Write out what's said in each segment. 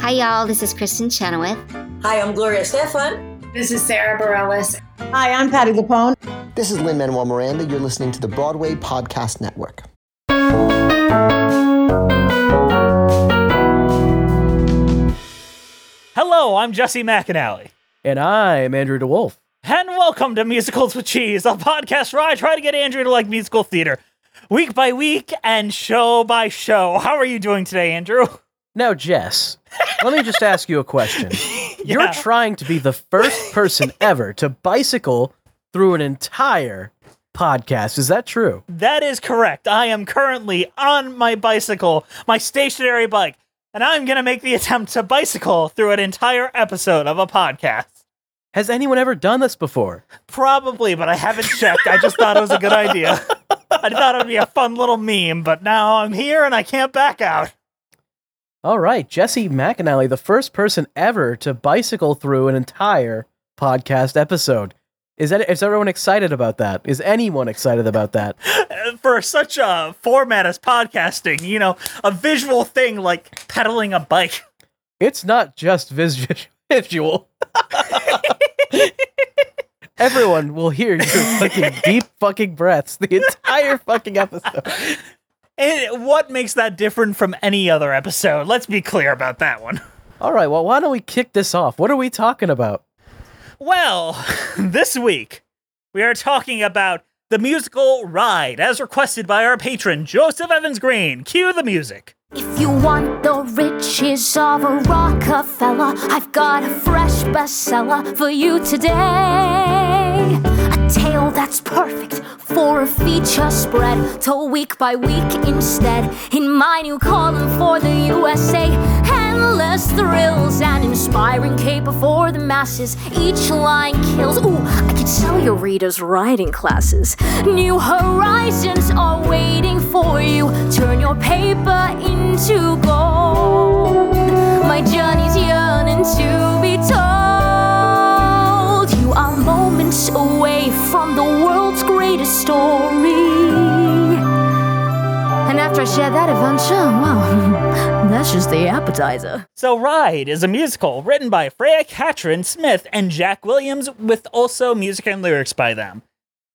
Hi, y'all. This is Kristin Chenoweth. Hi, I'm Gloria Estefan. This is Sara Bareilles. Hi, I'm Patti LuPone. This is Lin Manuel Miranda. You're listening to the Broadway Podcast Network. Hello, I'm Jesse McAnally. And I'm Andrew DeWolf. And welcome to Musicals with Cheese, a podcast where I try to get Andrew to like musical theater week by week and show by show. How are you doing today, Andrew? Now, Jess, let me just ask you a question. You're trying to be the first person ever to bicycle through an entire podcast. Is that true? That is correct. I am currently on my bicycle, my stationary bike, and I'm going to make the attempt to bicycle through an entire episode of a podcast. Has anyone ever done this before? Probably, but I haven't checked. I just thought it was a good idea. I thought it would be a fun little meme, but now I'm here and I can't back out. All right, Jesse McAnally, the first person ever to bicycle through an entire podcast episode. Is that is everyone excited about that? Is anyone excited about that? for such a format as podcasting, you know, a visual thing like pedaling a bike. It's not just vis- visual. Everyone will hear your fucking deep fucking breaths the entire fucking episode. And what makes that different from any other episode? Let's be clear about that one. All right, well, why don't we kick this off? What are we talking about? Well, this week we are talking about the musical Ride as requested by our patron Joseph Evans Green. Cue the music. If you want the riches of a Rockefeller, I've got a fresh bestseller for you today. A tale that's perfect for a feature spread, told week by week instead. In my new column for the USA, endless thrills and inspiring caper for the masses. Each line kills. Ooh, I could sell your readers writing classes. New horizons are waiting for you. Turn your paper into gold. My journey's yearning to be told. You are moments away from the world's greatest story. And after I share that adventure, well, that's just the appetizer. So, Ride is a musical written by Freya Catrin Smith and Jack Williams, with also music and lyrics by them.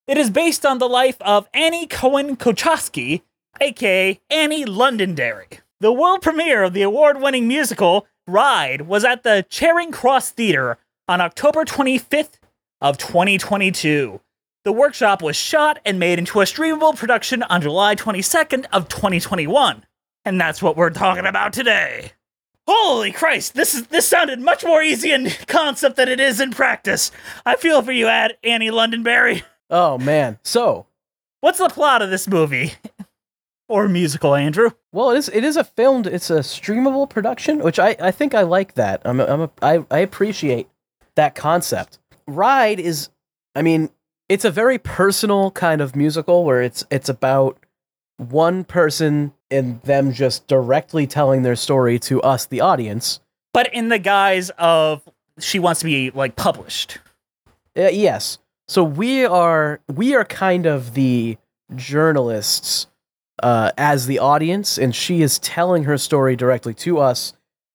It is based on the life of Annie Cohen Kopchovsky, aka Annie Londonderry. The world premiere of the award winning musical, Ride, was at the Charing Cross Theatre on October 25th of 2022. The workshop was shot and made into a streamable production on July 22nd of 2021. And that's what we're talking about today. Holy Christ, this is this sounded much more easy in concept than it is in practice. I feel for you, Ad Annie Londonderry. Oh man. So, What's the plot of this movie? or musical, Andrew? well, it is it is a filmed it's a streamable production, which I I think I like that. I'm a, I'm a, I I appreciate that concept. Ride is I mean, it's a very personal kind of musical where it's it's about one person and them just directly telling their story to us the audience. But in the guise of she wants to be like published. Uh, yes. So we are we are kind of the journalists uh, as the audience, and she is telling her story directly to us.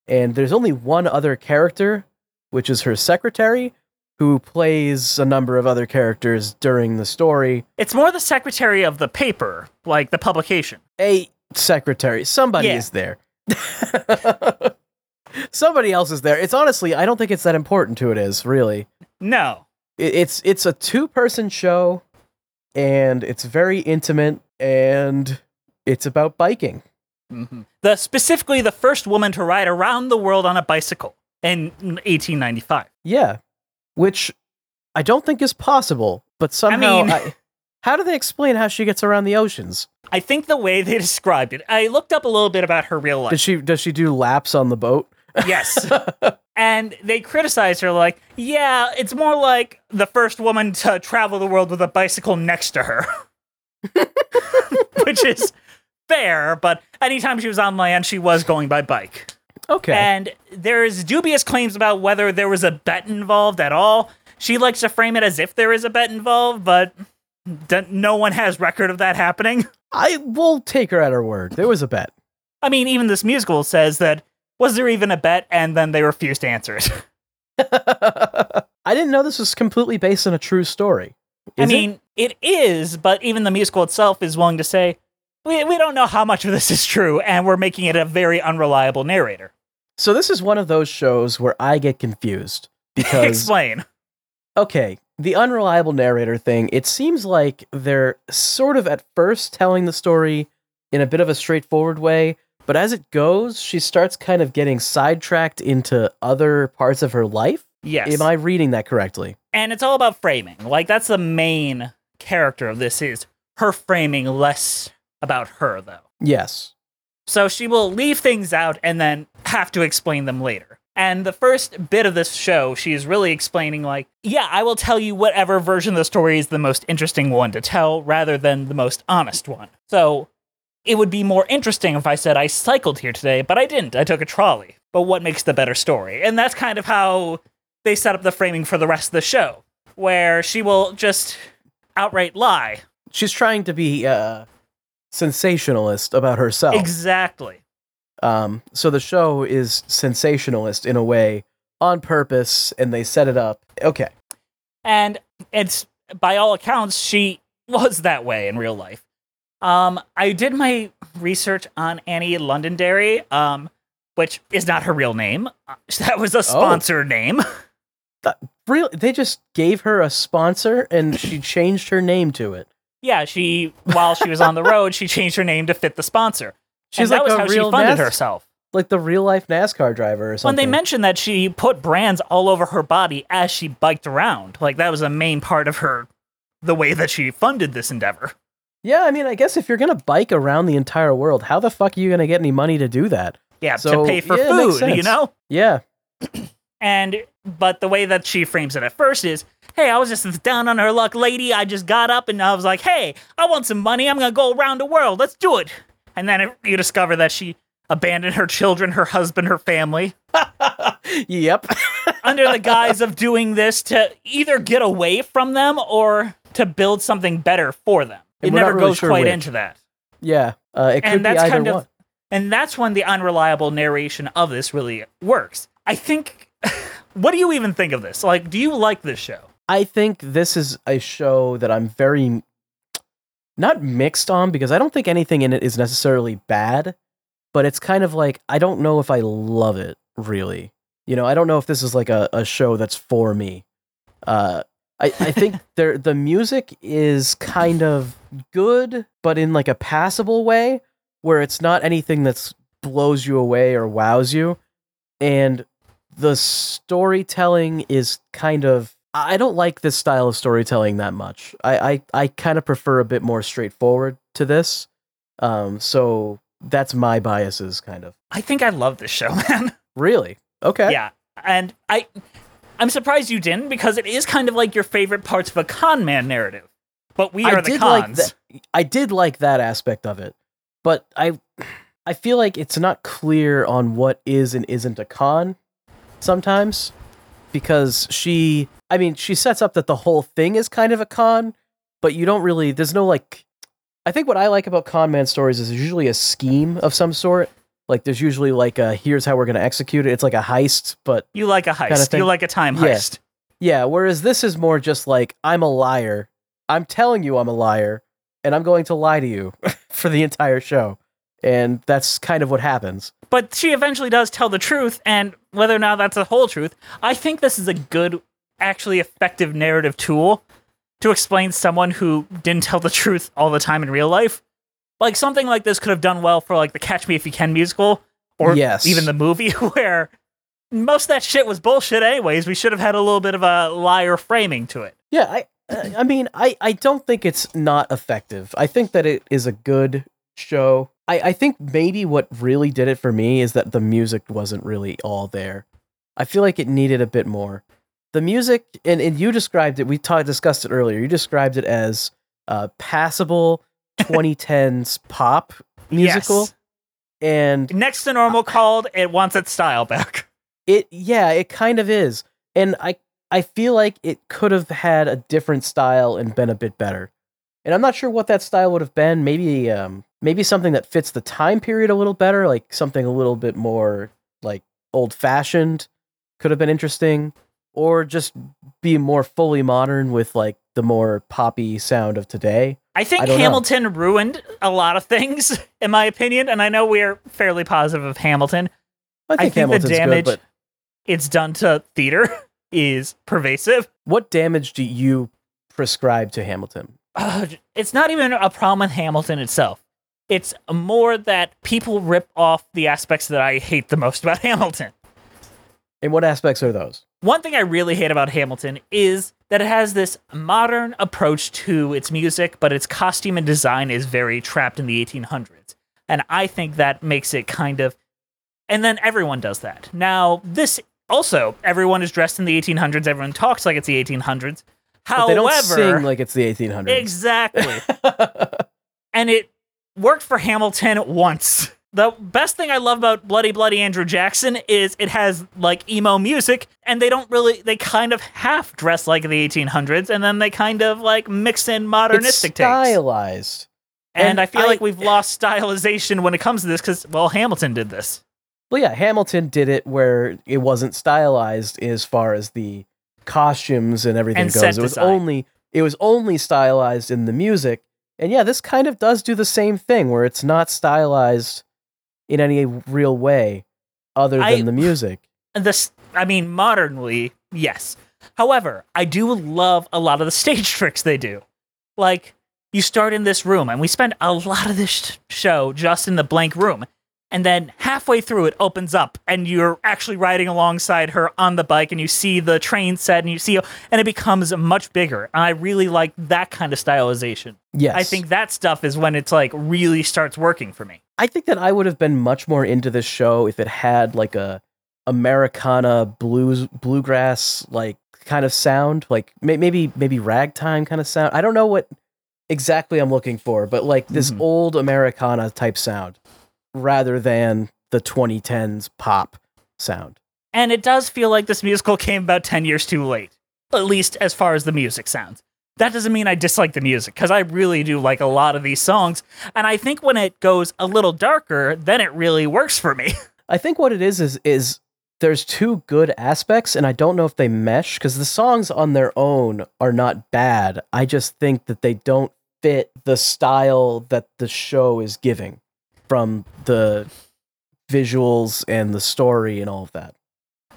And there's only one other character, which is her secretary, who plays a number of other characters during the story. It's more the secretary of the paper, like the publication. A secretary, somebody Yeah. is there. somebody else is there. It's honestly, I don't think it's that important to it is really. No. it's it's a two person show and it's very intimate and it's about biking mm-hmm. The specifically the first woman to ride around the world on a bicycle in 1895. yeah which i don't think is possible but somehow mean- I- how do they explain how she gets around the oceans I think the way they described it, I looked up a little bit about her real life. does she does she do laps on the boat Yes. and they criticized her like, yeah, it's more like the first woman to travel the world with a bicycle next to her. Which is fair, but anytime she was on land, she was going by bike. Okay And there's dubious claims about whether there was a bet involved at all. She likes to frame it as if there is a bet involved, but d- no one has record of that happening. i will take her at her word there was a bet I mean, even this musical says that Was there even a bet? And then they refused to answer it. I didn't know this was completely based on a true story. I Is it? mean, it is, but even the musical itself is willing to say, we, we don't know how much of this is true, and we're making it a very unreliable narrator. So this is one of those shows where I get confused because Explain. okay, the unreliable narrator thing, it seems like they're sort of at first telling the story in a bit of a straightforward way, but as it goes, she starts kind of getting sidetracked into other parts of her life. Yes. Am I reading that correctly? and it's all about framing. Like that's the main character of this is her framing less about her though. Yes. So she will leave things out and then have to explain them later. And the first bit of this show, she is really explaining, like, yeah, I will tell you whatever version of the story is the most interesting one to tell rather than the most honest one. So it would be more interesting if I said I cycled here today, but I didn't. I took a trolley. But what makes the better story? And that's kind of how they set up the framing for the rest of the show, where she will just outright lie. She's trying to be uh sensationalist about herself. Exactly. Um, so the show is sensationalist in a way on purpose, and they set it up. Okay. and it's by all accounts she was that way in real life. Um, I did my research on Annie Londonderry, um, which is not her real name. That was a sponsor name. Really, they just gave her a sponsor, and she changed her name to it. Yeah, she while she was on the road, she changed her name to fit the sponsor. She's and that like was a how real she funded NAS herself. like the real life NASCAR driver or When something. they mentioned that she put brands all over her body as she biked around, like that was a main part of her, the way that she funded this endeavor. yeah, I mean, I guess if you're gonna bike around the entire world, how the fuck are you gonna get any money to do that? Yeah, So, to pay for yeah, food, you know. Yeah, And but the way that she frames it at first is, hey, I was just down on her luck lady. I just got up and I was like, hey, I want some money. I'm gonna go around the world. Let's do it. And then it, you discover that she abandoned her children, her husband, her family yep. under the guise of doing this to either get away from them or to build something better for them. It And never really goes sure quite which. into that. yeah, uh, it could and be that's either kind one. of and that's when the unreliable narration of this really works. I think. what do you even think of this? Like, do you like this show? I think this is a show that I'm very not mixed on because I don't think anything in it is necessarily bad, but it's kind of like I don't know if I love it really. You know, I don't know if this is like a, a show that's for me. Uh I, I think there the music is kind of good, but in like a passable way, where it's not anything that's blows you away or wows you. And the storytelling is kind of I don't like this style of storytelling that much. I I, I kind of prefer a bit more straightforward to this. Um, so that's my biases, kind of. I think I love this show, man. Really? Okay. yeah, and I, I'm surprised you didn't because it is kind of like your favorite parts of a con man narrative. But we I are the did like cons. I did like that aspect of it, but I I feel like it's not clear on what is and isn't a con sometimes because she I mean she sets up that the whole thing is kind of a con, but you don't really there's no like I think what I like about con man stories is usually a scheme of some sort. Like there's usually like a here's how we're gonna execute it. It's like a heist, but you like a heist. kinda you like a time Yeah. heist. Yeah, whereas this is more just like I'm a liar. I'm telling you I'm a liar, and I'm going to lie to you for the entire show. And that's kind of what happens. But she eventually does tell the truth, and whether or not that's the whole truth, I think this is a good, actually effective narrative tool to explain someone who didn't tell the truth all the time in real life. Like something like this could have done well for like the Catch Me If You Can musical, or Yes. even the movie, where most of that shit was bullshit anyways. We should have had a little bit of a liar framing to it. Yeah, I uh, I mean, I I don't think it's not effective. I think that it is a good show. I I think maybe what really did it for me is that the music wasn't really all there. I feel like it needed a bit more. The music and and you described it. We talked discussed it earlier. You described it as uh passable 2010s pop musical Yes. and Next to normal called, it wants its style back. it yeah it kind of is and i i feel like it could have had a different style and been a bit better and i'm not sure what that style would have been maybe um maybe something that fits the time period a little better like something a little bit more like old fashioned could have been interesting, or just be more fully modern with like the more poppy sound of today. I think I don't know. Hamilton ruined a lot of things, in my opinion, and I know we're fairly positive of Hamilton. I I think, think the damage good, but It's done to theater is pervasive. what damage do you prescribe to Hamilton? Uh, it's not even a problem with Hamilton itself. It's more that people rip off the aspects that I hate the most about Hamilton. And what aspects are those? One thing I really hate about Hamilton is that it has this modern approach to its music, but its costume and design is very trapped in the 1800s. And I think that makes it kind of. And then everyone does that. Now, this also, everyone is dressed in the 1800s, everyone talks like it's the 1800s. But However, they don't sing like it's the 1800s. Exactly. and it worked for Hamilton once. The best thing I love about Bloody Bloody Andrew Jackson is it has like emo music, and they don't really, they kind of half dress like the 1800s, and then they kind of like mix in it's modernistic takes. stylized. And, and I feel I- like we've lost stylization when it comes to this because, well, Hamilton did this. Well, yeah, Hamilton did it where it wasn't stylized as far as the costumes and everything And goes. It was only it was only stylized in the music. And yeah, this kind of does do the same thing where it's not stylized in any real way other than I- the music. And this, I mean, modernly, yes. However, I do love a lot of the stage tricks they do. Like, you start in this room, and we spend a lot of this sh- show just in the blank room. And then halfway through, it opens up, and you're actually riding alongside her on the bike, and you see the train set, and you see, and it becomes much bigger. And I really like that kind of stylization. Yes. I think that stuff is when it's like really starts working for me. I think that I would have been much more into this show if it had like a Americana blues bluegrass like kind of sound, like may- maybe maybe ragtime kind of sound. I don't know what exactly I'm looking for, but like this Mhm. old Americana type sound rather than the 2010s pop sound. And it does feel like this musical came about 10 years too late, at least as far as the music sounds. That doesn't mean I dislike the music, because I really do like a lot of these songs. And I think when it goes a little darker, then it really works for me. I think what it is is is there's two good aspects and I don't know if they mesh cuz the songs on their own are not bad. I just think that they don't fit the style that the show is giving from the visuals and the story and all of that.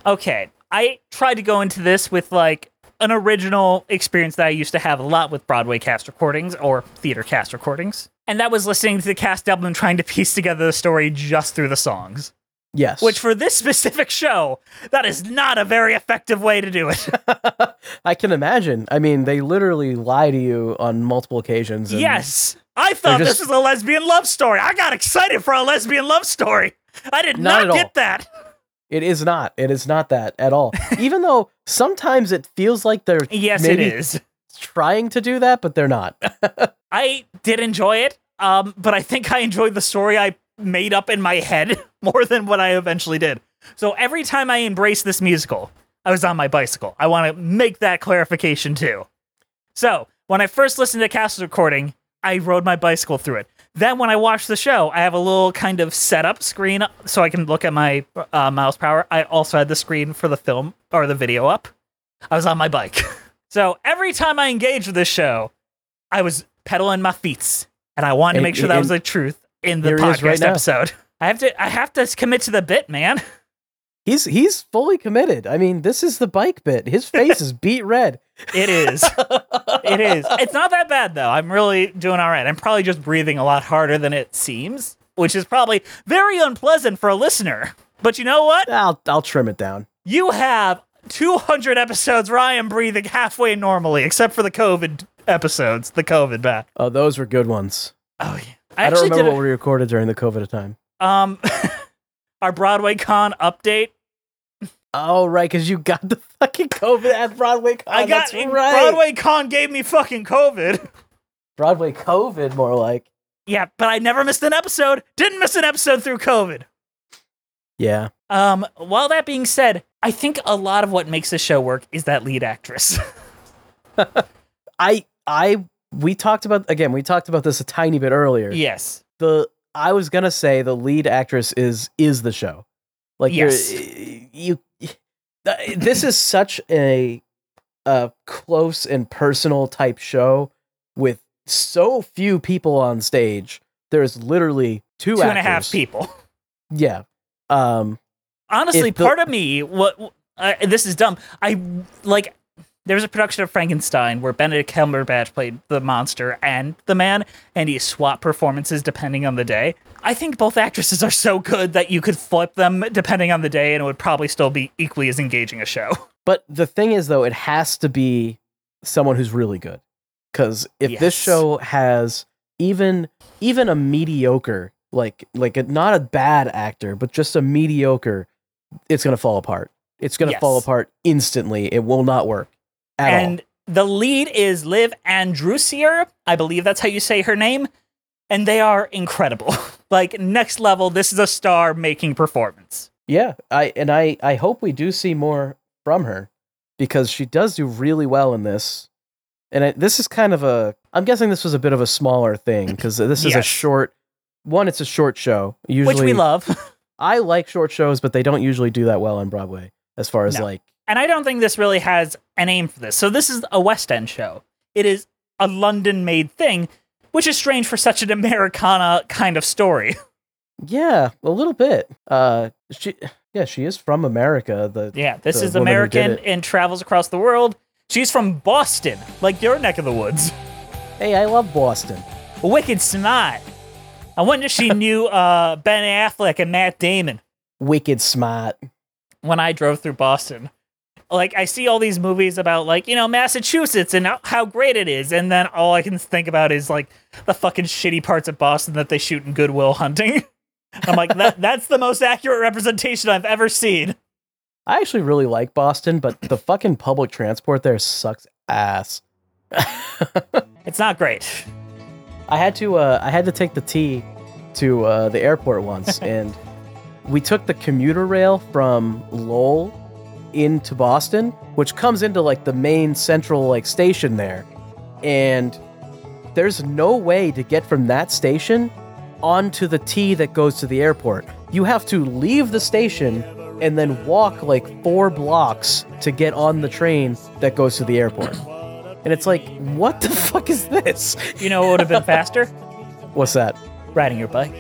okay, I tried to go into this with like an original experience that I used to have a lot with Broadway cast recordings or theater cast recordings. And that was listening to the cast album trying to piece together the story just through the songs. Yes. Which, for this specific show, that is not a very effective way to do it. I can imagine. I mean, they literally lie to you on multiple occasions. and- Yes. I thought just- this was a lesbian love story. I got excited for a lesbian love story. I did Not not, get all. that. It is not. It is not that at all. Even though sometimes it feels like they're Yes, maybe it is. trying to do that, but they're not. I did enjoy it, um, but I think I enjoyed the story I made up in my head more than what I eventually did. So every time I embraced this musical, I was on my bicycle. I want to make that clarification too. So when I first listened to Castle's recording, I rode my bicycle through it. Then when I watched the show, I have a little kind of setup screen so I can look at my uh, miles per hour. I also had the screen for the film or the video up. I was on my bike. so every time I engaged with this show, I was pedaling my feet, and I wanted to make sure that was the truth in the here he is podcast right episode. I have to, I have to commit to the bit, man. He's he's fully committed. I mean, this is the bike bit. His face is beat red. It is. it is. It's not that bad though. I'm really doing all right. I'm probably just breathing a lot harder than it seems, which is probably very unpleasant for a listener. But you know what? I'll I'll trim it down. You have 200 episodes where I am breathing halfway normally, except for the COVID episodes, the COVID back. Oh, those were good ones. Oh yeah. I, don't remember what we recorded during the COVID time. um our Broadway con update. Oh, right, because you got the fucking COVID at Broadway. Con. I got right. Broadway con gave me fucking COVID. Broadway COVID, more like. Yeah, but I never missed an episode. Didn't miss an episode through COVID. Yeah. Um, while that being said, I think a lot of what makes this show work is that lead actress. I I we talked about again. We talked about this a tiny bit earlier. yes. The I was gonna say the lead actress is is the show. Like Yes. you, th- this is such a, a close and personal type show with so few people on stage. There's literally two Two and a half people. Yeah. Um. Honestly, the- part of me, what uh, this is dumb. I like. There was a production of Frankenstein where Benedict Cumberbatch played the monster and the man, and he swapped performances depending on the day. I think both actresses are so good that you could flip them depending on the day, and it would probably still be equally as engaging a show. But the thing is, though, it has to be someone who's really good. Because if this show has even even a mediocre, like like a, not a bad actor, but just a mediocre, it's gonna fall apart. It's gonna fall apart instantly. It will not work at and the lead is Liv Andrusier. I believe that's how you say her name. And they are incredible. like next level, this is a star making performance. Yeah, I and I I hope we do see more from her because she does do really well in this. And I, this is kind of a. I'm guessing this was a bit of a smaller thing because this is a short. One, it's a short show. Usually, which we love. I like short shows, but they don't usually do that well on Broadway as far as No. like and I don't think this really has a name for this. So this is a West End show. It is a London made thing, which is strange for such an Americana kind of story. yeah, a little bit. Uh she yeah, she is from America. The yeah, this The is woman who did American and travels across the world. She's from Boston, like your neck of the woods. Hey, I love Boston. Wicked smart. I wonder if she knew uh, Ben Affleck and Matt Damon Wicked smart. when I drove through Boston. Like, I see all these movies about, like, you know, Massachusetts and how- great it is. And then all I can think about is, like, the fucking shitty parts of Boston that they shoot in Good Will Hunting. I'm like, that, that's the most accurate representation I've ever seen. I actually really like Boston, but the fucking public transport there sucks ass. It's not great. I had to uh, I had to take the T to uh, the airport once, and we took the commuter rail from Lowell into Boston, which comes into like the main central like station there, and there's no way to get from that station onto the T that goes to the airport. You have to leave the station and then walk like four blocks to get on the train that goes to the airport. And it's like, what the fuck is this? You know what would have been faster? What's that? Riding your bike.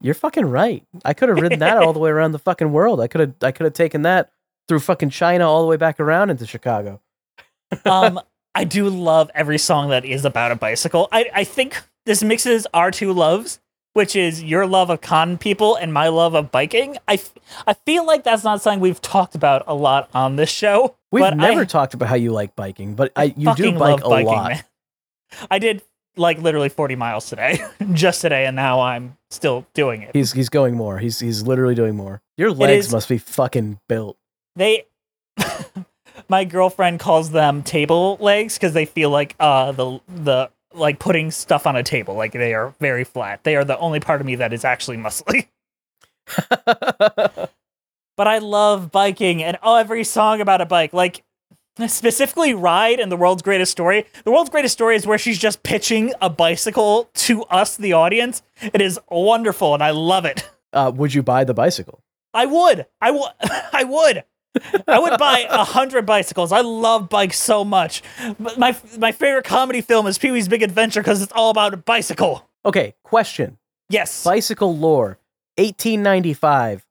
You're fucking right. I could have ridden that all the way around the fucking world. I could have I could have taken that through fucking China all the way back around into Chicago. um, I do love every song that is about a bicycle. I, I think this mixes our two loves, which is your love of con people and my love of biking. I, f- I feel like that's not something we've talked about a lot on this show. We've never I talked about how you like biking, but I you do bike a biking, lot. man. I did like literally 40 miles today, just today, and now I'm still doing it. He's he's going more. He's he's literally doing more. Your legs is- must be fucking built. They, my girlfriend calls them table legs because they feel like uh the the like putting stuff on a table. Like they are very flat. They are the only part of me that is actually muscly. but I love biking and oh, every song about a bike. Like specifically Ride and the World's Greatest Story. The World's Greatest Story is where she's just pitching a bicycle to us, the audience. It is wonderful and I love it. uh, would you buy the bicycle? I would. I would. I would. I would buy a hundred bicycles. I love bikes so much. But my my favorite comedy film is Pee Wee's Big Adventure because it's all about a bicycle. Okay, question. Yes. Bicycle lore. 1895.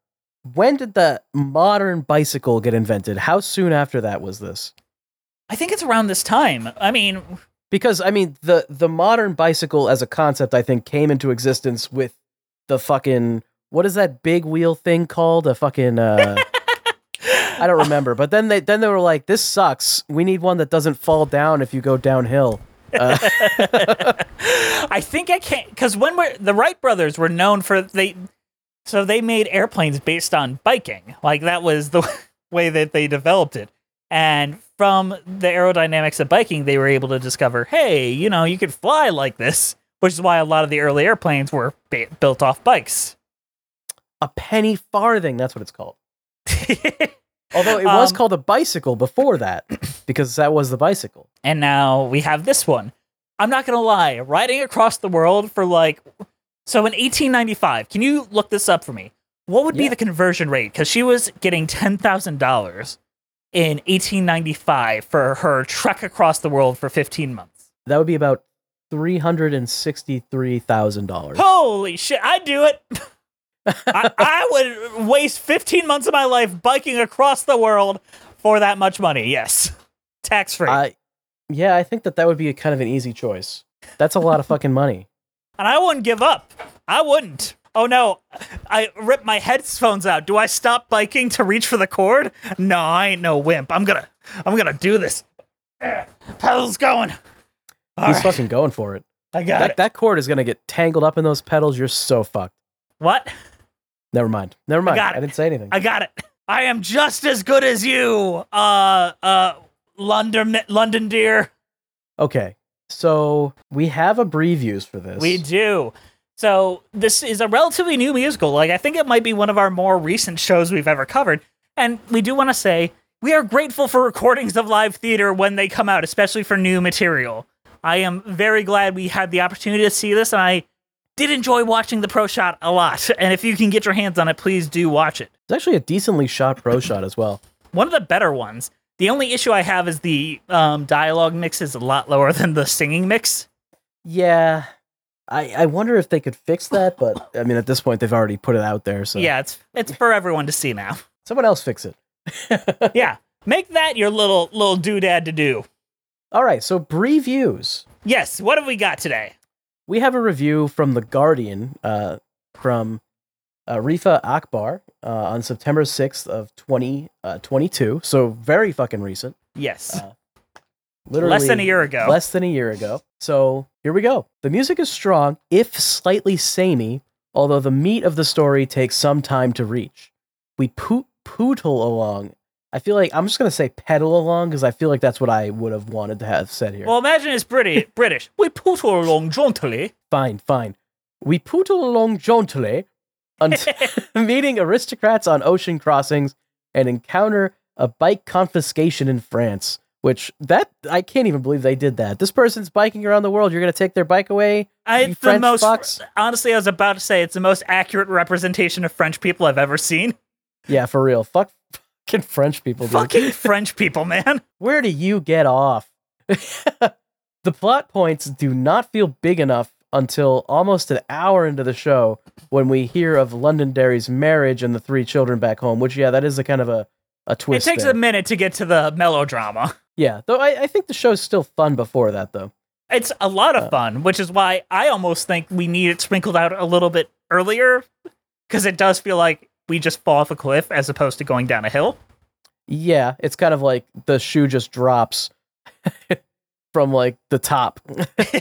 When did the modern bicycle get invented? How soon after that was this? I think it's around this time. I mean, Because I mean, the the modern bicycle as a concept, I think, came into existence with the fucking what is that big wheel thing called? A fucking uh, I don't remember. But then they then they were like, "This sucks. We need one that doesn't fall down if you go downhill." Uh, I think I can't because when we're the Wright brothers were known for they, so they made airplanes based on biking. Like that was the way that they developed it. And from the aerodynamics of biking, they were able to discover, hey, you know, you could fly like this, which is why a lot of the early airplanes were ba- built off bikes. a penny farthing. That's what it's called. Although it was Um, called a bicycle before that, because that was the bicycle. and now we have this one. I'm not gonna lie, riding across the world for like so in 1895. Can you look this up for me? what would be the conversion rate? Because she was getting ten thousand dollars in 1895 for her trek across the world for 15 months. That would be about three hundred and sixty-three thousand dollars. Holy shit! I'd do it. I, I would waste 15 months of my life biking across the world for that much money. Yes, tax free. I, yeah, I think that that would be a kind of an easy choice. That's a lot of fucking money. and I wouldn't give up. I wouldn't. Oh no, I ripped my headphones out. Do I stop biking to reach for the cord? No, I ain't no wimp. I'm gonna, I'm gonna do this. Pedals going. All He's right, fucking going for it. I got That it. that cord is gonna get tangled up in those pedals. You're so fucked. What? Never mind. Never mind. got I, didn't say anything. I got it. I am just as good as you, uh, uh, London, London dear. okay, so we have a previews for this. We do. So this is a relatively new musical. Like I think it might be one of our more recent shows we've ever covered. And we do want to say we are grateful for recordings of live theater when they come out, especially for new material. I am very glad we had the opportunity to see this, and I did enjoy watching the pro shot a lot. And if you can get your hands on it, please do watch it. It's actually a decently shot pro shot as well. One of the better ones. The only issue I have is the um, dialogue mix is a lot lower than the singing mix. Yeah, I I wonder if they could fix that, but I mean, at this point, they've already put it out there. So Yeah, it's it's for everyone to see now. someone else fix it. yeah, make that your little little doodad to do. All right, so previews. Yes, what have we got today? We have a review from the Guardian, uh, from uh, Arifa Akbar uh, on September sixth of twenty uh. So very fucking recent. Yes, Uh, Literally less than a year ago. Less than a year ago. So here we go. The music is strong, if slightly samey, although the meat of the story takes some time to reach. We poot pootle along. I feel like I'm just gonna say pedal along because I feel like that's what I would have wanted to have said here. well, imagine it's British. British. We put along jauntily. fine, fine. We pootle along jauntily until meeting aristocrats on ocean crossings and encounter a bike confiscation in France. Which that I can't even believe they did that. This person's biking around the world. You're gonna take their bike away? I, it's the French most. fucks. Honestly, I was about to say it's the most accurate representation of French people I've ever seen. Yeah, for real. Fuck fucking French people, dude. Fucking French people, man. Where do you get off? the plot points do not feel big enough until almost an hour into the show when we hear of Londonderry's marriage and the three children back home, which yeah, that is a kind of a, a twist. It takes there. a minute to get to the melodrama. Yeah, though I, I think the show's still fun before that though. It's a lot Uh. of fun, which is why I almost think we need it sprinkled out a little bit earlier, because it does feel like we just fall off a cliff as opposed to going down a hill. Yeah, it's kind of like the shoe just drops from like the top.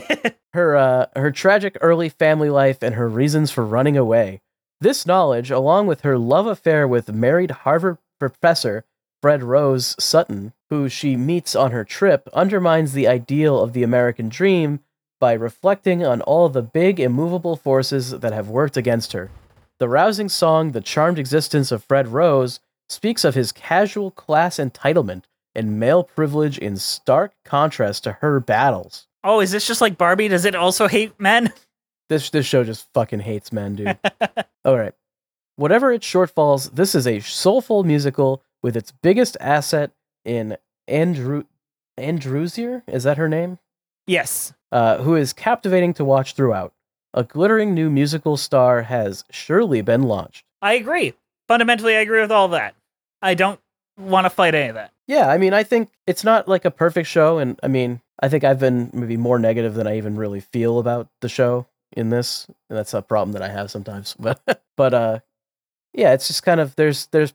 her uh, her tragic early family life and her reasons for running away. This knowledge, along with her love affair with married Harvard professor Fred Rose Sutton, who she meets on her trip, undermines the ideal of the American dream by reflecting on all the big immovable forces that have worked against her. The rousing song The Charmed Existence of Fred Rose speaks of his casual class entitlement and male privilege in stark contrast to her battles. Oh, is this just like Barbie? Does it also hate men? This this show just fucking hates men, dude. All right. Whatever its shortfalls, this is a soulful musical with its biggest asset in Andrew Andrusier, is that her name? Yes. Uh, who is captivating to watch throughout. A glittering new musical star has surely been launched. I agree. Fundamentally, I agree with all that. I don't want to fight any of that. Yeah, I mean, I think it's not like a perfect show, and I mean, I think I've been maybe more negative than I even really feel about the show in this, and that's a problem that I have sometimes. But but uh, yeah, it's just kind of there's there's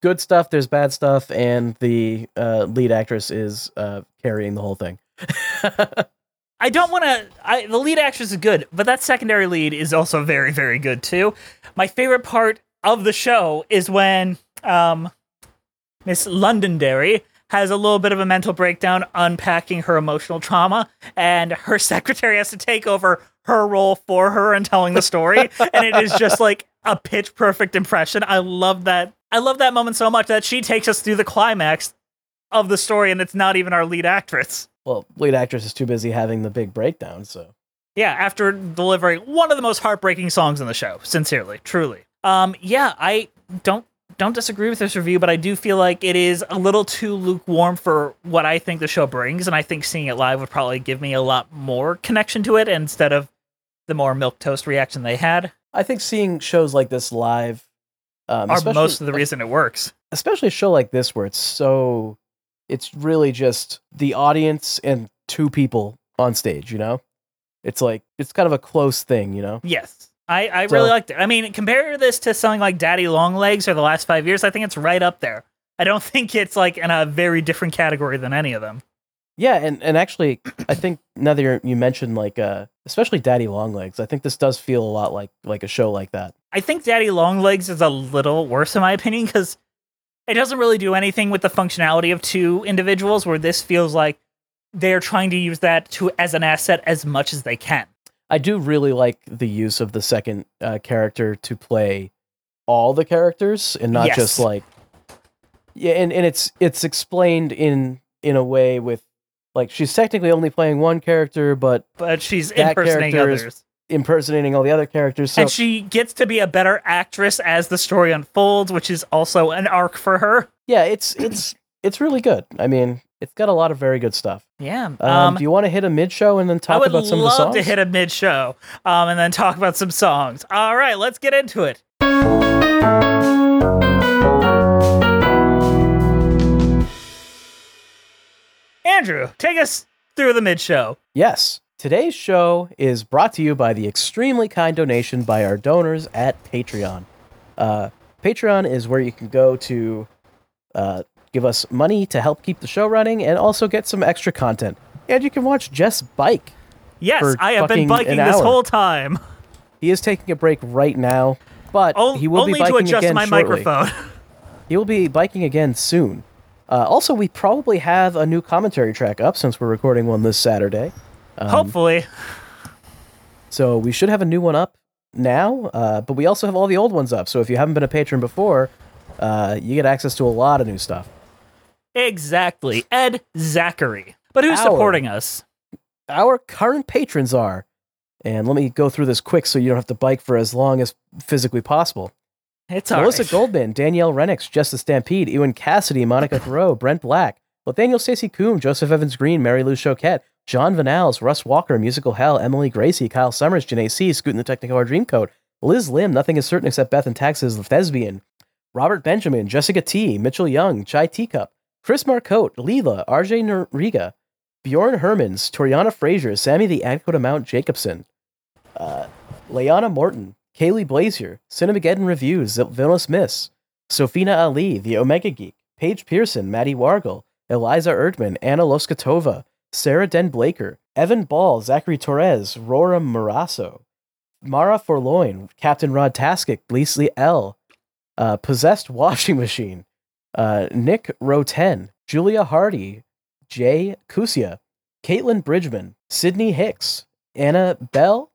good stuff, there's bad stuff, and the uh, lead actress is uh, carrying the whole thing. I don't want to. The lead actress is good, but that secondary lead is also very, very good too. My favorite part of the show is when um, Miss Londonderry has a little bit of a mental breakdown unpacking her emotional trauma, and her secretary has to take over her role for her and telling the story, and it is just like a pitch perfect impression. I love that. I love that moment so much that she takes us through the climax of the story, and it's not even our lead actress. Well, lead actress is too busy having the big breakdown, so Yeah, after delivering one of the most heartbreaking songs in the show, sincerely, truly. Um, yeah, I don't don't disagree with this review, but I do feel like it is a little too lukewarm for what I think the show brings, and I think seeing it live would probably give me a lot more connection to it instead of the more milk toast reaction they had. I think seeing shows like this live um, Are most of the reason it works. especially a show like this where it's so it's really just the audience and two people on stage you know it's like it's kind of a close thing you know Yes. I, I So- really liked it. I mean, compare this to something like Daddy Longlegs or the last five years. I think it's right up there. I don't think it's like in a very different category than any of them. yeah and and actually i think now that you mentioned like uh especially daddy longlegs i think this does feel a lot like like a show like that I think Daddy Longlegs is a little worse in my opinion because it doesn't really do anything with the functionality of two individuals. Where this feels like they're trying to use that to as an asset as much as they can. i do really like the use of the second uh, character to play all the characters and not Yes. just like yeah and, and it's it's explained in in a way with like she's technically only playing one character but But she's impersonating is- others, impersonating all the other characters so and she gets to be a better actress as the story unfolds, which is also an arc for her. yeah it's it's it's really good i mean it's got a lot of very good stuff Yeah. um, Um, do you want to hit a mid show and then talk about some of the love songs to hit a mid show, um, and then talk about some songs. All right, let's get into it. Andrew, take us through the mid show. yes today's show is brought to you by the extremely kind donation by our donors at patreon uh, patreon is where you can go to uh, give us money to help keep the show running and also get some extra content and you can watch jess bike Yes, I have been biking this whole time. he is taking a break right now but O- he will only be to biking adjust again my shortly. microphone. He will be biking again soon. Uh, also, we probably have a new commentary track up since we're recording one this Saturday. Um, Hopefully. So we should have a new one up now, uh, but we also have all the old ones up. So if you haven't been a patron before, uh, you get access to a lot of new stuff. Exactly. Ed Zachary. But who's Our- supporting us? Our current patrons are, and let me go through this quick so you don't have to bike for as long as physically possible. It's Melissa right. Goldman, Danielle Renix, Justice Stampede, Ewan Cassidy, Monica Thoreau, Brent Black, Nathaniel Stacey Coombe, Joseph Evans Green, Mary Lou Choquette, John Vanals, Russ Walker, Musical Hell, Emily Gracie, Kyle Summers, Janae C, Scootin' the Technicolor Dreamcoat, Liz Lim, Nothing is Certain Except Beth and Taxes, The Robert Benjamin, Jessica T, Mitchell Young, Chai Teacup, Chris Marcotte, Leela, RJ Noriga, Bjorn Hermans, Toriana Frazier, Sammy the Dakota Mount Jacobson, uh, Leanna Morton, Kaylee Blazier, Cinemageddon Reviews, Villainous Miss, Sofina Ali, The Omega Geek, Paige Pearson, Maddie Wargle, Eliza Erdman, Anna Loskatova, Sarah Den Blaker, Evan Ball, Zachary Torres, Rora Marasso, Mara Forloin, Captain Rod Taskic, Leslie L, uh, Possessed Washing Machine, uh, Nick Roten, Julia Hardy, Jay Kusia, Caitlin Bridgman, Sydney Hicks, Anna Bell,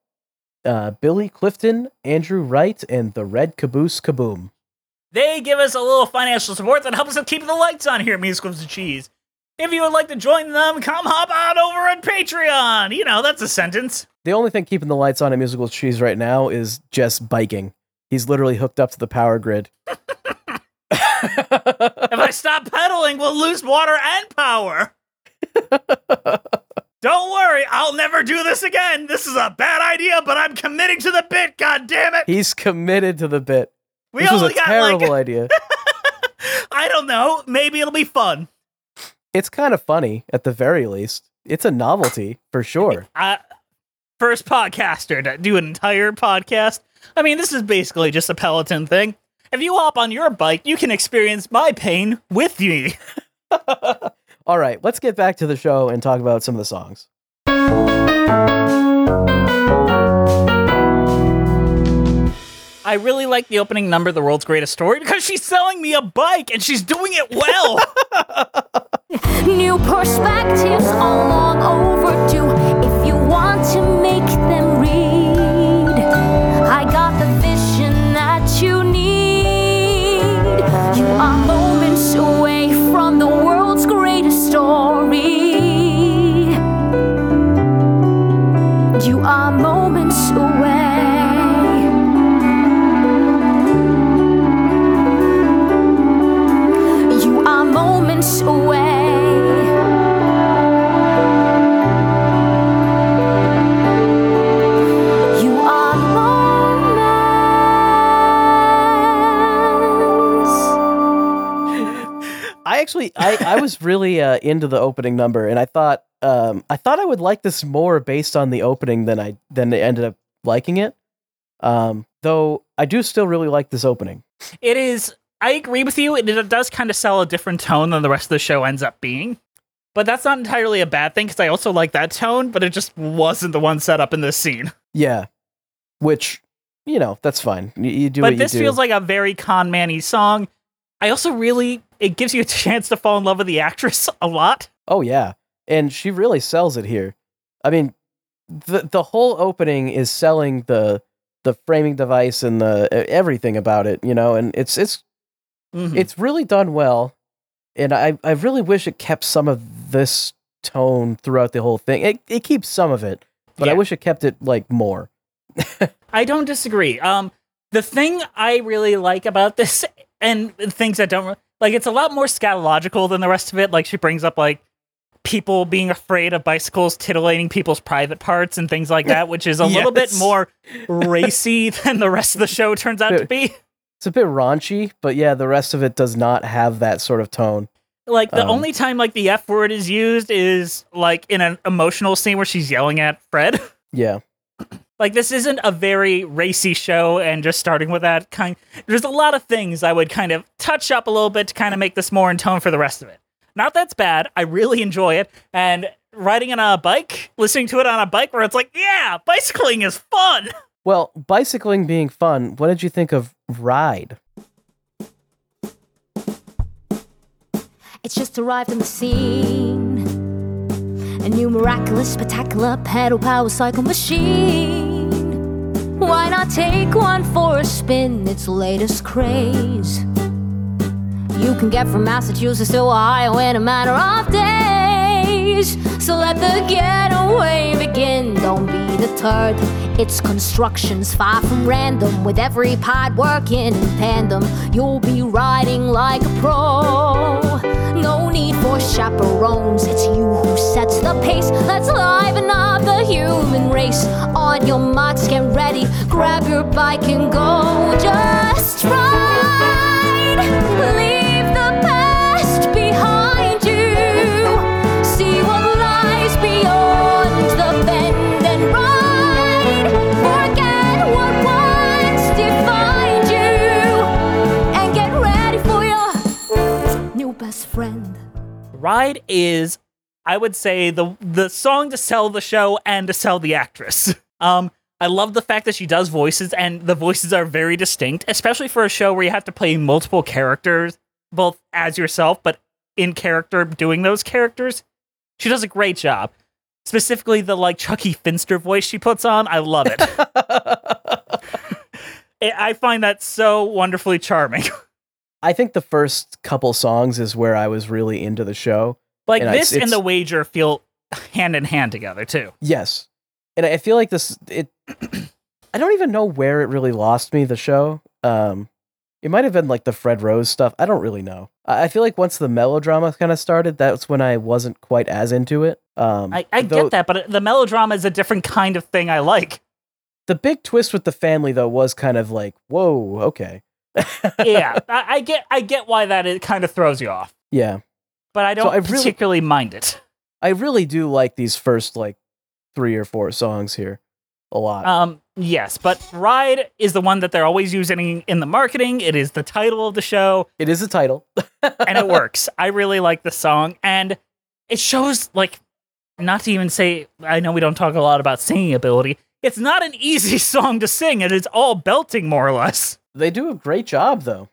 uh, Billy Clifton, Andrew Wright, and the Red Caboose Kaboom. They give us a little financial support that helps us keep the lights on here at Music and Cheese. If you would like to join them, come hop on over at Patreon. You know, that's a sentence. The only thing keeping the lights on at Musical Cheese right now is just biking. He's literally hooked up to the power grid. If I stop pedaling, we'll lose water and power. Don't worry, I'll never do this again. This is a bad idea, but I'm committing to the bit, god damn it. He's committed to the bit. We this was a terrible like idea. I don't know, maybe it'll be fun. It's kind of funny, at the very least. It's a novelty, for sure. uh, first podcaster to do an entire podcast. I mean, this is basically just a Peloton thing. If you hop on your bike, you can experience my pain with me. All right, let's get back to the show and talk about some of the songs. I really like the opening number, The World's Greatest Story, because she's selling me a bike and she's doing it well. New perspectives are long overdue. If you want to make them read, I got the vision that you need. You are moments away from the world's greatest story. You are moments away. Actually, I, I was really uh, into the opening number, and I thought, um, I thought I would like this more based on the opening than I than I ended up liking it. Um, though I do still really like this opening. It is. I agree with you. It, it does kind of sell a different tone than the rest of the show ends up being. But that's not entirely a bad thing because I also like that tone, but it just wasn't the one set up in this scene. Yeah, which you know that's fine. You, you do but this do. feels like a very con manny song. I also really it gives you a chance to fall in love with the actress a lot. Oh yeah, and she really sells it here. I mean, the the whole opening is selling the the framing device and the everything about it, you know, and it's it's Mhm. it's really done well. And I I really wish it kept some of this tone throughout the whole thing. It it keeps some of it, but I wish it kept it like more. I don't disagree. Um, the thing I really like about this, and things that don't like, it's a lot more scatological than the rest of it. Like she brings up like people being afraid of bicycles titillating people's private parts and things like that, which is a little bit more racy than the rest of the show turns out to be. It's a bit raunchy, but yeah, the rest of it does not have that sort of tone. Like the Um, only time like the F word is used is like in an emotional scene where she's yelling at Fred. Yeah. Like this isn't a very racy show and just starting with that kind there's a lot of things i would kind of touch up a little bit to kind of make this more in tone for the rest of it not that's bad i really enjoy it and riding on a bike listening to it on a bike where it's like yeah bicycling is fun Well, bicycling being fun, what did you think of Ride? It's just arrived on the scene. A new miraculous, spectacular pedal power cycle machine. Why not take one for a spin? Its latest craze. You can get from Massachusetts to Ohio in a matter of days. So let the getaway begin. Don't be deterred. Its construction's far from random. With every pod working in tandem, you'll be riding like a pro. Need for chaperones. It's you who sets the pace. Let's liven up the human race. On your marks, get ready. Grab your bike and go. Just ride. Best friend. ride is i would say the the song to sell the show and to sell the actress um I love the fact that she does voices and the voices are very distinct, especially for a show where you have to play multiple characters, both as yourself, but in character doing those characters. She does a great job. Specifically, the like Chuckie Finster voice she puts on, I love it. I I find that so wonderfully charming. I think the first couple songs is where I was really into the show. like And this it's- and the wager feel hand in hand together too. Yes. And I feel like this it I don't even know where it really lost me the show. Um it might have been like the Fred Rose stuff. I don't really know. I I feel like once the melodrama kind of started, that's when I wasn't quite as into it. Um I, I though get that, but the melodrama is a different kind of thing I like. The big twist with the family though was kind of like, whoa, okay. Yeah, I, I get I get why that it kind of throws you off, Yeah. but I don't I really- particularly mind it. I really do like these first like three or four songs here a lot. Um, yes, but Ride is the one that they're always using in the marketing. It is the title of the show, it is a title. and it works. I really like the song, and it shows like not to even say. I know we don't talk a lot about singing ability. It's not an easy song to sing. And It is all belting more or less. They do a great job though.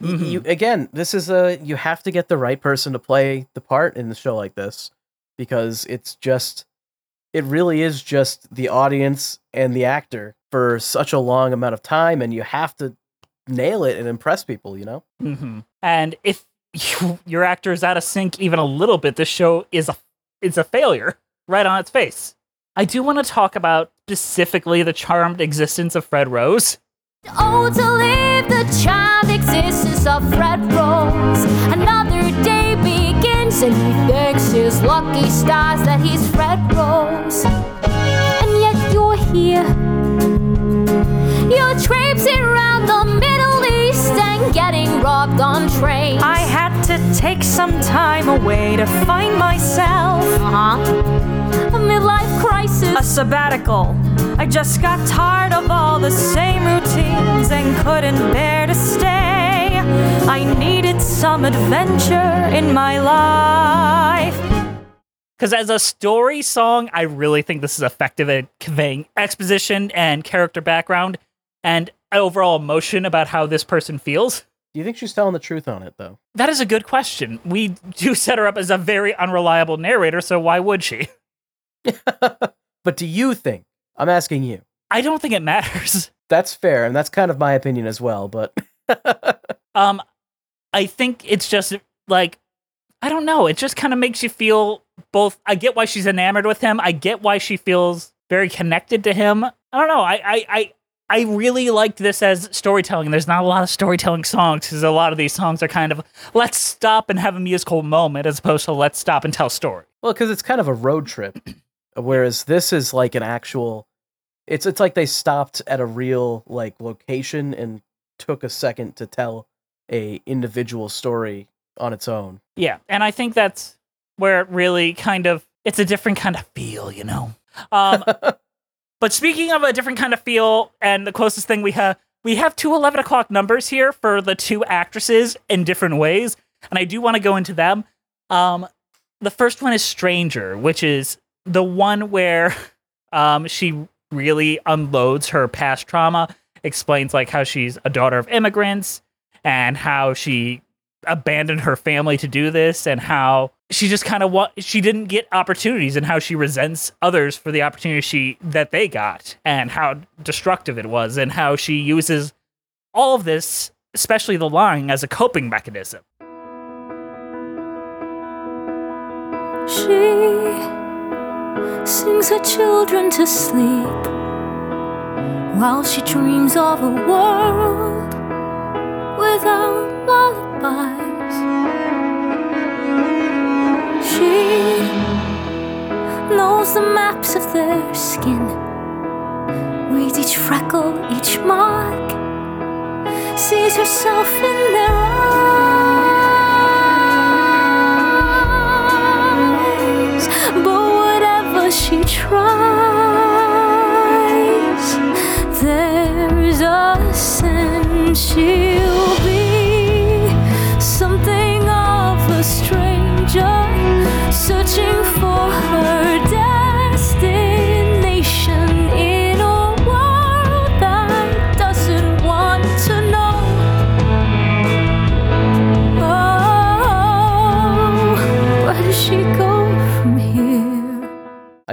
Y- Mhm. You again, this is a you have to get the right person to play the part in the show like this because it's just it really is just the audience and the actor for such a long amount of time and you have to nail it and impress people, you know? hmm And if you, your actor is out of sync even a little bit, this show is a it's a failure right on its face. I do want to talk about specifically the charmed existence of Fred Rose. Oh, to live the child existence of Fred Rose. Another day begins, and he thanks his lucky stars that he's Fred Rose. And yet you're here. You're traipsing around the Middle East and getting robbed on trains. I had to take some time away to find myself. uh huh. A midlife crisis. A sabbatical. I just got tired of all the same routines and couldn't bear to stay. I needed some adventure in my life. Because as a story song, I really think this is effective at conveying exposition and character background and overall emotion about how this person feels. Do you think she's telling the truth on it though? That is a good question. We do set her up as a very unreliable narrator, so why would she? but do you think? I'm asking you. I don't think it matters. That's fair, and that's kind of my opinion as well. But Um, I think it's just like I don't know. It just kind of makes you feel both. I get why she's enamored with him. I get why she feels very connected to him. I don't know. I I I, I really liked this as storytelling. There's not a lot of storytelling songs because a lot of these songs are kind of let's stop and have a musical moment as opposed to let's stop and tell story. well, because it's kind of a road trip, whereas this is like an actual. It's it's like they stopped at a real like location and took a second to tell a individual story on its own. Yeah, and I think that's where it really kind of it's a different kind of feel, you know. Um, but speaking of a different kind of feel, and the closest thing we have, we have two 11 o'clock numbers here for the two actresses in different ways, and I do want to go into them. Um, the first one is Stranger, which is the one where um, she really unloads her past trauma, explains like how she's a daughter of immigrants and how she abandoned her family to do this and how she just kind of wa- she didn't get opportunities and how she resents others for the opportunity she that they got and how destructive it was and how she uses all of this especially the lying as a coping mechanism. She sings her children to sleep while she dreams of a world without lullabies. She knows the maps of their skin, reads each freckle, each mark, sees herself in their she there's a sense she'll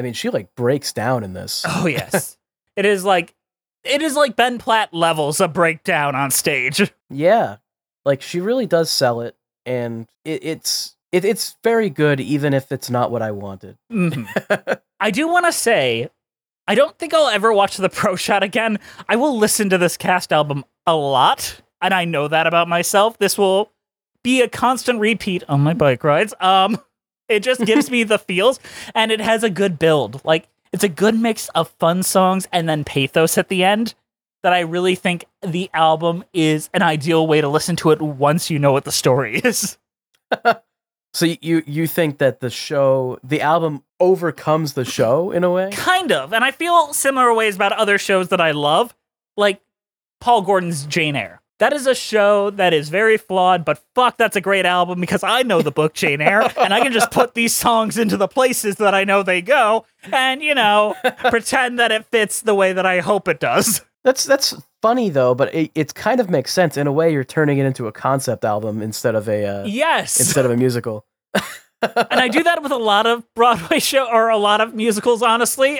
I mean, she like breaks down in this. oh yes it is like it is like ben platt levels a breakdown on stage Yeah, like she really does sell it, and it, it's it, it's very good, even if it's not what I wanted. Mhm. I do want to say, I don't think I'll ever watch the Pro Shot again. I will listen to this cast album a lot, and I know that about myself. This will be a constant repeat on my bike rides. Um, it just gives me the feels, and it has a good build. Like it's a good mix of fun songs and then pathos at the end. That I really think the album is an ideal way to listen to it once you know what the story is. So you you think that the show, the album overcomes the show in a way? Kind of. And I feel similar ways about other shows that I love, like Paul Gordon's Jane Eyre. That is a show that is very flawed, but fuck, that's a great album because I know the book Jane Eyre, and I can just put these songs into the places that I know they go, and you know, pretend that it fits the way that I hope it does. That's that's funny though, but it it kind of makes sense in a way. You're turning it into a concept album instead of a uh, Yes, instead of a musical. and I do that with a lot of Broadway show or a lot of musicals, honestly.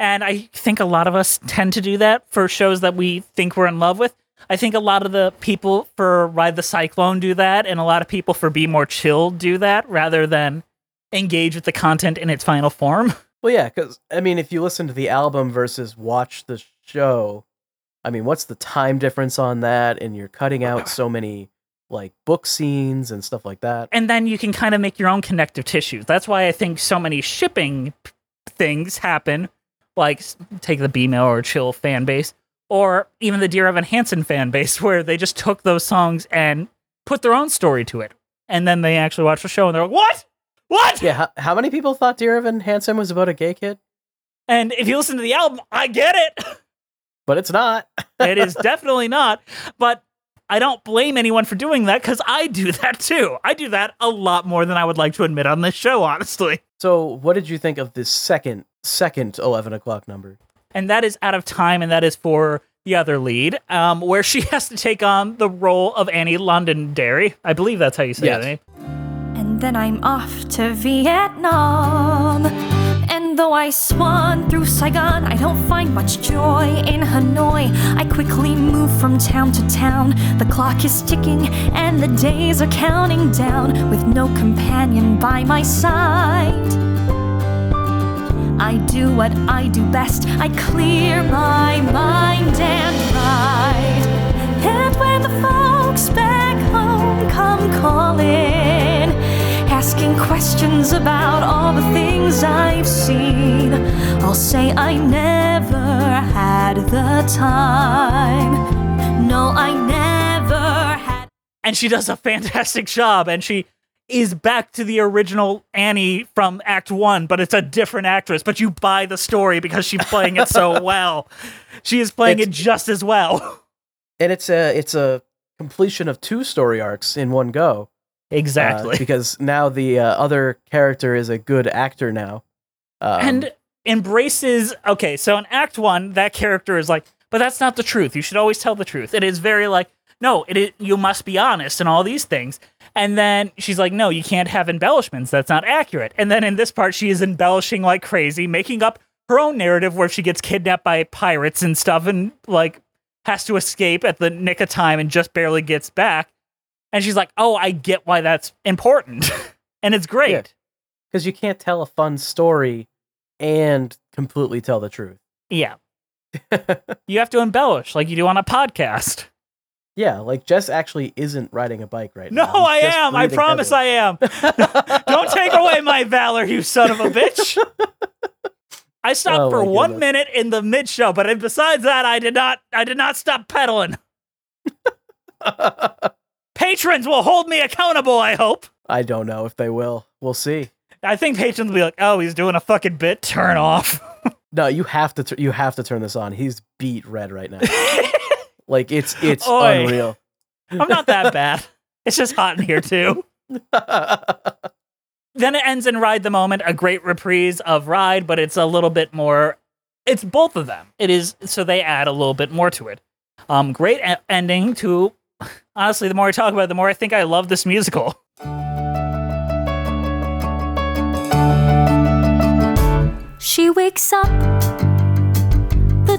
And I think a lot of us tend to do that for shows that we think we're in love with. I think a lot of the people for Ride the Cyclone do that, and a lot of people for Be More Chill do that rather than engage with the content in its final form. Well, yeah, because I mean, if you listen to the album versus watch the show, I mean, what's the time difference on that? And you're cutting out so many like book scenes and stuff like that. and then you can kind of make your own connective tissues. That's why I think so many shipping things happen, like take the Be More Chill fan base, or even the Dear Evan Hansen fan base, where they just took those songs and put their own story to it, and then they actually watch the show and they're like, "What? What?" Yeah, how, how many people thought Dear Evan Hansen was about a gay kid? And if you listen to the album, I get it. But it's not. it is definitely not, but. I don't blame anyone for doing that because I do that too. I do that a lot more than I would like to admit on this show, honestly. So, what did you think of this second second eleven o'clock number? And that is out of time, and that is for the other lead, um, where she has to take on the role of Annie Londonderry. I believe that's how you say Yes. the name. And then I'm off to Vietnam. And though I swan through Saigon, I don't find much joy in Hanoi. I quickly move from town to town. The clock is ticking and the days are counting down with no companion by my side. I do what I do best. I clear my mind and ride. And when the folks back home come calling, asking questions about all the things I've seen, I'll say I never had the time. No, I never had. And she does a fantastic job, and she is back to the original Annie from Act One, but it's a different actress. But you buy the story because she's playing it so well. She is playing It's- it just as well. And it's a it's a completion of two story arcs in one go. uh, Exactly. because now the uh, other character is a good actor now. Um, and embraces okay so in act one that character is like but that's not the truth you should always tell the truth it is very like no it is, you must be honest and all these things and then she's like no you can't have embellishments that's not accurate and then in this part she is embellishing like crazy making up her own narrative where she gets kidnapped by pirates and stuff and like has to escape at the nick of time and just barely gets back and she's like oh i get why that's important and it's great Yeah. because you can't tell a fun story and completely tell the truth. Yeah. you have to embellish like you do on a podcast. Yeah, like Jess actually isn't riding a bike right No, now. No, I am. I promise I am. Don't take away my valor, you son of a bitch. I stopped Oh, for one goodness. minute in the mid show, but besides that, I did not. I did not stop pedaling. Patrons will hold me accountable. I hope. I don't know if they will. We'll see. I think patrons will be like, "Oh, he's doing a fucking bit. Turn off." No, you have to. T- you have to turn this on. He's beat red right now. like it's it's Oi. unreal. I'm not that bad. It's just hot in here too. then it ends in Ride the Moment, a great reprise of Ride, but it's a little bit more. It's both of them. It is so they add a little bit more to it. Um, great e- ending to. Honestly, the more I talk about it, the more I think I love this musical. She wakes up, the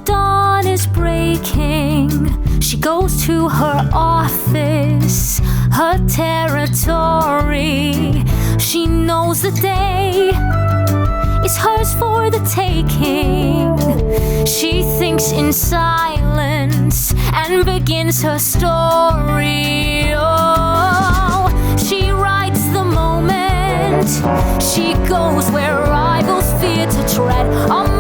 dawn is breaking. She goes to her office, her territory. She knows the day is hers for the taking. She thinks in silence and begins her story. Oh, she rides the moment. She goes where rivals fear to tread. A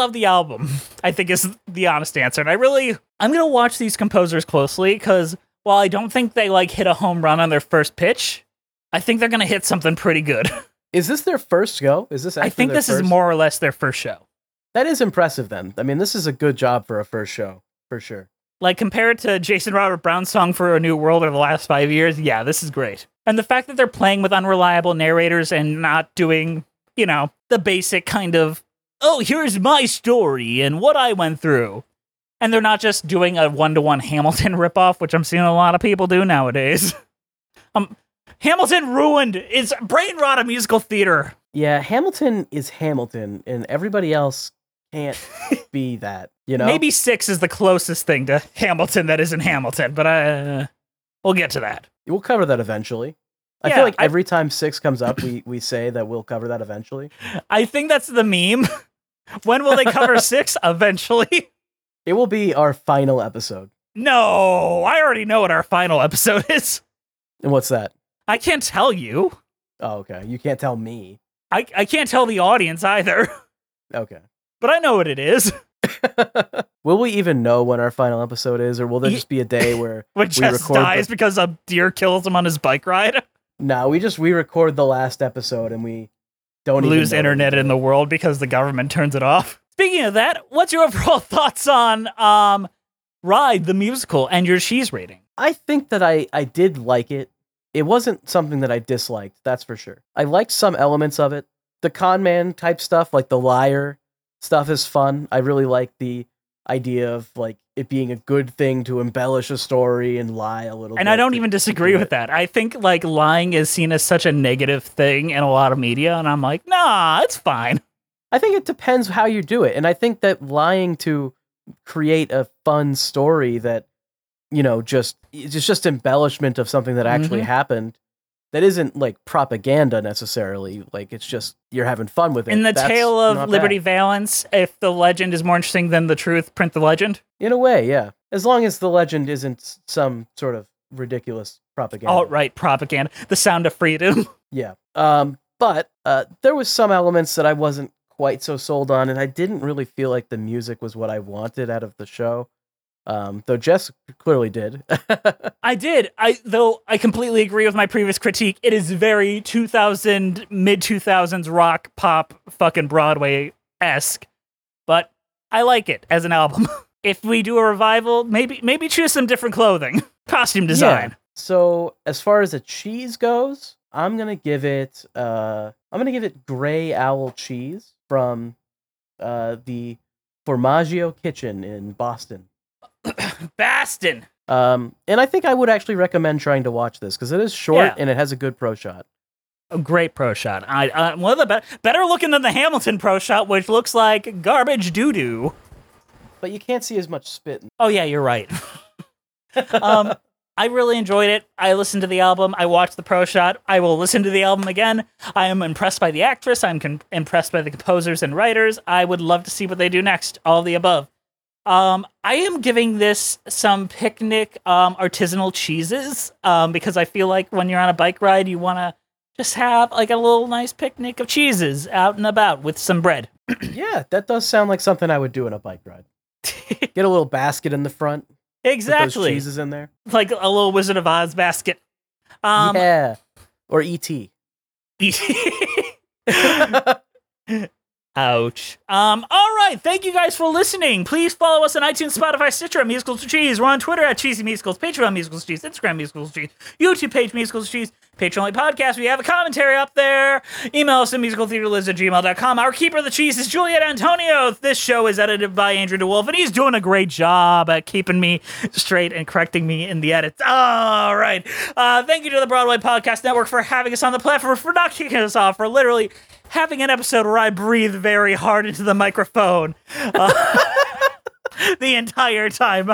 love the album. I think is the honest answer, and I really I'm gonna watch these composers closely because while I don't think they like hit a home run on their first pitch, I think they're gonna hit something pretty good. Is this their first go? Is this? I think this is more or less their first show. That is impressive. Then I mean, this is a good job for a first show for sure. Like compared to Jason Robert Brown's song for a New World over the last five years, yeah, this is great. And the fact that they're playing with unreliable narrators and not doing, you know, the basic kind of, oh, here's my story and what I went through. And they're not just doing a one to one Hamilton ripoff, which I'm seeing a lot of people do nowadays. um, Hamilton ruined it's brain rot of musical theater. Yeah, Hamilton is Hamilton, and everybody else can't be that. You know, Maybe six is the closest thing to Hamilton that isn't Hamilton, but uh, we'll get to that. we'll cover that eventually. I Yeah, feel like I- every time six comes up, we we say that we'll cover that eventually. I think that's the meme. When will they cover six? Eventually. It will be our final episode. No, I already know what our final episode is. And what's that? I can't tell you. Oh, okay. You can't tell me. I, I can't tell the audience either, Okay. but I know what it is. will we even know when our final episode is, or will there just be a day where When we Jess record dies the- because a deer kills him on his bike ride. No, we just we record the last episode and we don't lose internet in the world because the government turns it off. Speaking of that, what's your overall thoughts on um Ride the musical and your cheese rating? I think that I I did like it. It wasn't something that I disliked, that's for sure. I liked some elements of it. The con man type stuff, like the liar stuff is fun. I really like the idea of like it being a good thing to embellish a story and lie a little bit. And I don't to- even disagree do with that. I think like lying is seen as such a negative thing in a lot of media, and I'm like, nah, it's fine. I think it depends how you do it. And I think that lying to create a fun story that, you know, just it's just embellishment of something that actually Mhm. happened that isn't like propaganda necessarily. Like it's just you're having fun with it. In the That's tale of Liberty bad. Valance, if the legend is more interesting than the truth, print the legend. In a way, yeah. As long as the legend isn't some sort of ridiculous propaganda. Alt right propaganda. The sound of freedom. Yeah. Um, but uh, there was some elements that I wasn't quite so sold on, and I didn't really feel like the music was what I wanted out of the show. Um, though Jess clearly did. I did. I though I completely agree with my previous critique. It is very 2000 mid 2000s rock pop fucking Broadway esque, but I like it as an album. if we do a revival, maybe maybe choose some different clothing, costume design. Yeah. So as far as a cheese goes, I'm gonna give it. Uh, I'm gonna give it Gray Owl cheese from uh, the Formaggio Kitchen in Boston. Bastin. Um, and I think I would actually recommend trying to watch this because it is short Yeah. and it has a good pro shot. A great pro shot. I uh, one of the be- better looking than the Hamilton pro shot, which looks like garbage doo doo. But you can't see as much spit. Oh yeah, you're right. um, I really enjoyed it. I listened to the album. I watched the pro shot. I will listen to the album again. I am impressed by the actress. I'm con- impressed by the composers and writers. I would love to see what they do next. All the above. Um, I am giving this some picnic um, artisanal cheeses um, because I feel like when you're on a bike ride, you want to just have like a little nice picnic of cheeses out and about with some bread. yeah, that does sound like something I would do in a bike ride. Get a little basket in the front. Exactly, cheeses in there. like a little Wizard of Oz basket. Um, yeah. Or ET. Ouch. Um, all right. Thank you guys for listening. Please follow us on iTunes, Spotify, Stitcher Musicals Cheese. We're on Twitter at Cheesy Musicals, Patreon Musicals Cheese, Instagram Musicals Cheese, YouTube page Musicals Cheese, Patreon podcast. We have a commentary up there. Email us at musicaltheatrelives at gmail.com. Our keeper of the cheese is Juliet Antonio. This show is edited by Andrew DeWolf, and he's doing a great job at keeping me straight and correcting me in the edits. All right. Uh, thank you to the Broadway Podcast Network for having us on the platform, for not kicking us off, for literally having an episode where I breathe very hard into the microphone uh, the entire time.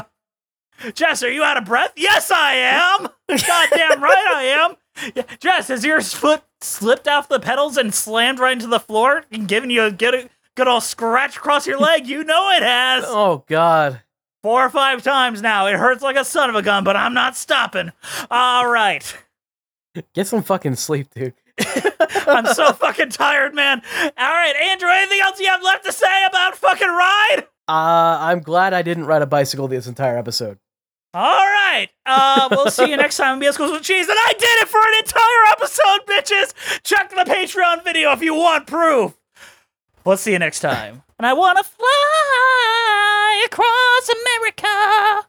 Jess, are you out of breath? Yes, I am. Goddamn right I am. Yeah, Jess, has your foot slipped off the pedals and slammed right into the floor and given you a good, good old scratch across your leg? You know it has. oh God. Four or five times now. It hurts like a son of a gun, but I'm not stopping. All right. Get some fucking sleep, dude. I'm so fucking tired, man. All right, Andrew, anything else you have left to say about fucking ride? Uh, I'm glad I didn't ride a bicycle this entire episode. All right. Uh, we'll see you next time on Musicals with Cheese. And I did it for an entire episode, bitches. Check the Patreon video if you want proof. We'll see you next time. And I want to fly across America.